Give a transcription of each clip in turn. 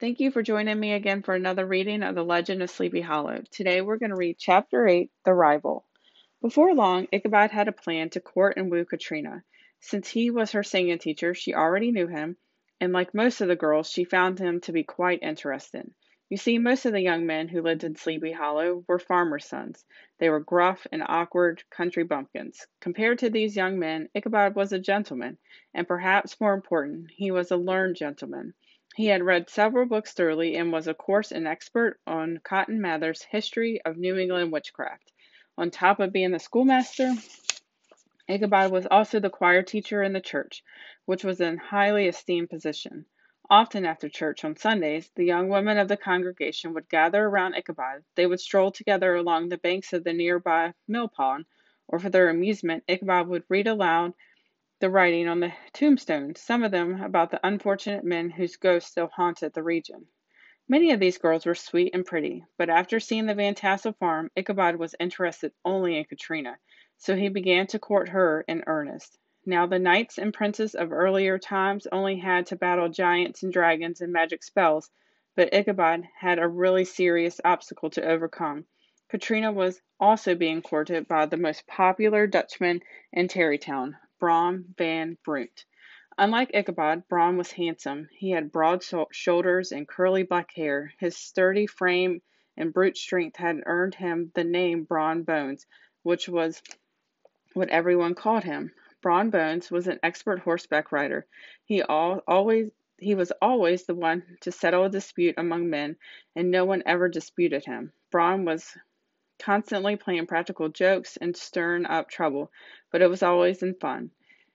Thank you for joining me again for another reading of The Legend of Sleepy Hollow. Today we're going to read Chapter 8 The Rival. Before long, Ichabod had a plan to court and woo Katrina. Since he was her singing teacher, she already knew him, and like most of the girls, she found him to be quite interesting. You see, most of the young men who lived in Sleepy Hollow were farmers' sons. They were gruff and awkward country bumpkins. Compared to these young men, Ichabod was a gentleman, and perhaps more important, he was a learned gentleman. He had read several books thoroughly and was, of course, an expert on Cotton Mather's History of New England Witchcraft. On top of being the schoolmaster, Ichabod was also the choir teacher in the church, which was a highly esteemed position. Often after church on Sundays, the young women of the congregation would gather around Ichabod. They would stroll together along the banks of the nearby mill pond, or for their amusement, Ichabod would read aloud the writing on the tombstones, some of them about the unfortunate men whose ghosts still haunted the region. Many of these girls were sweet and pretty, but after seeing the Van Tassel farm, Ichabod was interested only in Katrina, so he began to court her in earnest. Now the knights and princes of earlier times only had to battle giants and dragons and magic spells, but Ichabod had a really serious obstacle to overcome. Katrina was also being courted by the most popular Dutchman in Tarrytown, Brom van Brunt. Unlike Ichabod, Brom was handsome. He had broad shoulders and curly black hair. His sturdy frame and brute strength had earned him the name Brom Bones, which was what everyone called him. Brom Bones was an expert horseback rider. He all, always he was always the one to settle a dispute among men, and no one ever disputed him. Brom was constantly playing practical jokes and stirring up trouble, but it was always in fun.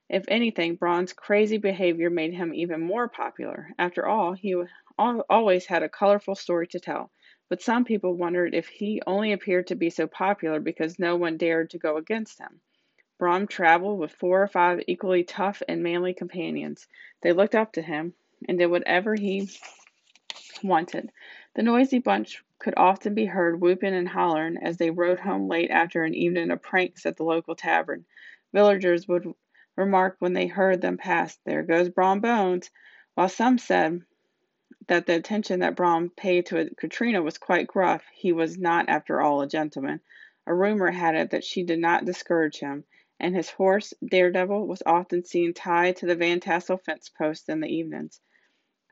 If anything, Brom's crazy behavior made him even more popular. After all, he always had a colorful story to tell. But some people wondered if he only appeared to be so popular because no one dared to go against him. Brawn traveled with four or five equally tough and manly companions. They looked up to him and did whatever he wanted. The noisy bunch could often be heard whooping and hollering as they rode home late after an evening of pranks at the local tavern. Villagers would remark when they heard them pass, There goes Brom Bones, while some said that the attention that Brom paid to Katrina was quite gruff. He was not, after all, a gentleman. A rumor had it that she did not discourage him, and his horse, Daredevil, was often seen tied to the Van Tassel fence post in the evenings.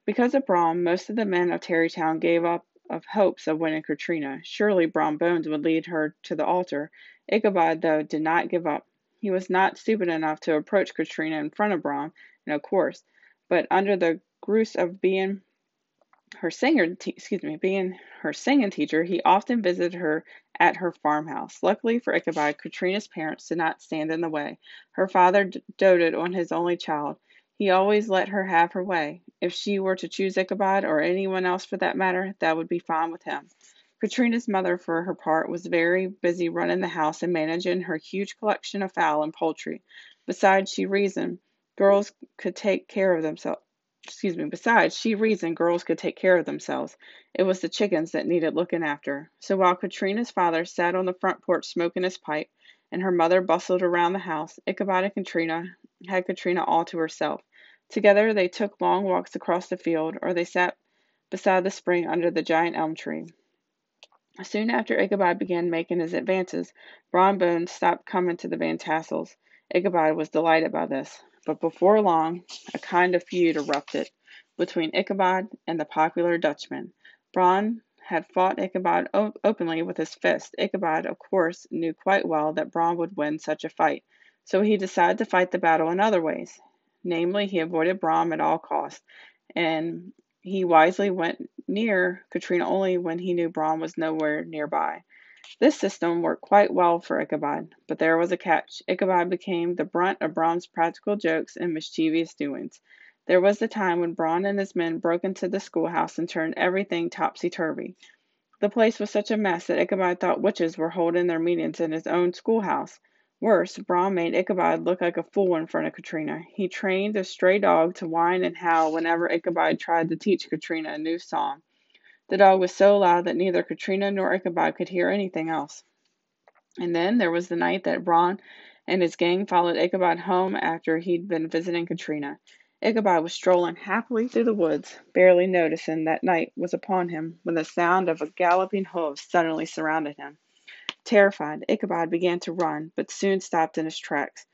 Because of Brom, most of the men of Tarrytown gave up of hopes of winning Katrina. Surely Brom Bones would lead her to the altar. Ichabod, though, did not give up. He was not stupid enough to approach Katrina in front of Brom, of course, but under the gruse of being her singer, excuse me, being her singing teacher, he often visited her at her farmhouse. Luckily for Ichabod, Katrina's parents did not stand in the way. Her father doted on his only child. He always let her have her way. If she were to choose Ichabod, or anyone else for that matter, that would be fine with him. Katrina's mother, for her part, was very busy running the house and managing her huge collection of fowl and poultry. Besides, she reasoned girls could take care of themselves. Excuse me. Besides, she reasoned girls could take care of themselves. It was the chickens that needed looking after. So while Katrina's father sat on the front porch smoking his pipe, and her mother bustled around the house, Ichabod and Katrina had Katrina all to herself. Together they took long walks across the field, or they sat beside the spring under the giant elm tree. Soon after Ichabod began making his advances, Brom Bones stopped coming to the Van Tassels. Ichabod was delighted by this, but before long a kind of feud erupted between Ichabod and the popular Dutchman. Brom had fought Ichabod openly with his fist. Ichabod, of course, knew quite well that Brom would win such a fight, so he decided to fight the battle in other ways. Namely, he avoided Brom at all costs, and he wisely went near Katrina only when he knew Brom was nowhere nearby. This system worked quite well for Ichabod, but there was a catch. Ichabod became the brunt of Brom's practical jokes and mischievous doings. There was the time when Brom and his men broke into the schoolhouse and turned everything topsy turvy. The place was such a mess that Ichabod thought witches were holding their meetings in his own schoolhouse. Worse, Brom made Ichabod look like a fool in front of Katrina. He trained a stray dog to whine and howl whenever Ichabod tried to teach Katrina a new song. The dog was so loud that neither Katrina nor Ichabod could hear anything else. And then there was the night that Brom and his gang followed Ichabod home after he'd been visiting Katrina. Ichabod was strolling happily through the woods, barely noticing that night was upon him, when the sound of a galloping hoofs suddenly surrounded him. Terrified, Ichabod began to run, but soon stopped in his tracks.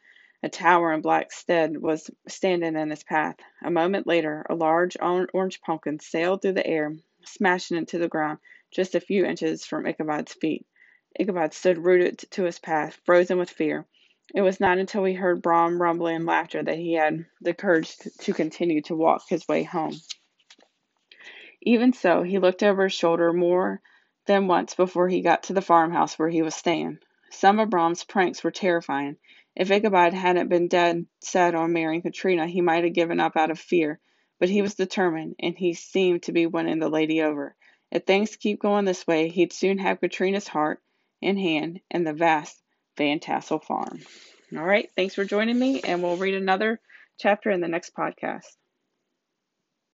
A tower in black stead was standing in his path. A moment later, a large orange pumpkin sailed through the air, smashing into the ground just a few inches from Ichabod's feet. Ichabod stood rooted to his path, frozen with fear. It was not until he heard Brom rumbling and laughter that he had the courage to continue to walk his way home. Even so, he looked over his shoulder more than once before he got to the farmhouse where he was staying. Some of Brom's pranks were terrifying. If Ichabod hadn't been dead set on marrying Katrina, he might have given up out of fear, but he was determined, and he seemed to be winning the lady over. If things keep going this way, he'd soon have Katrina's heart in hand and the vast Van Tassel farm. All right, thanks for joining me, and we'll read another chapter in the next podcast.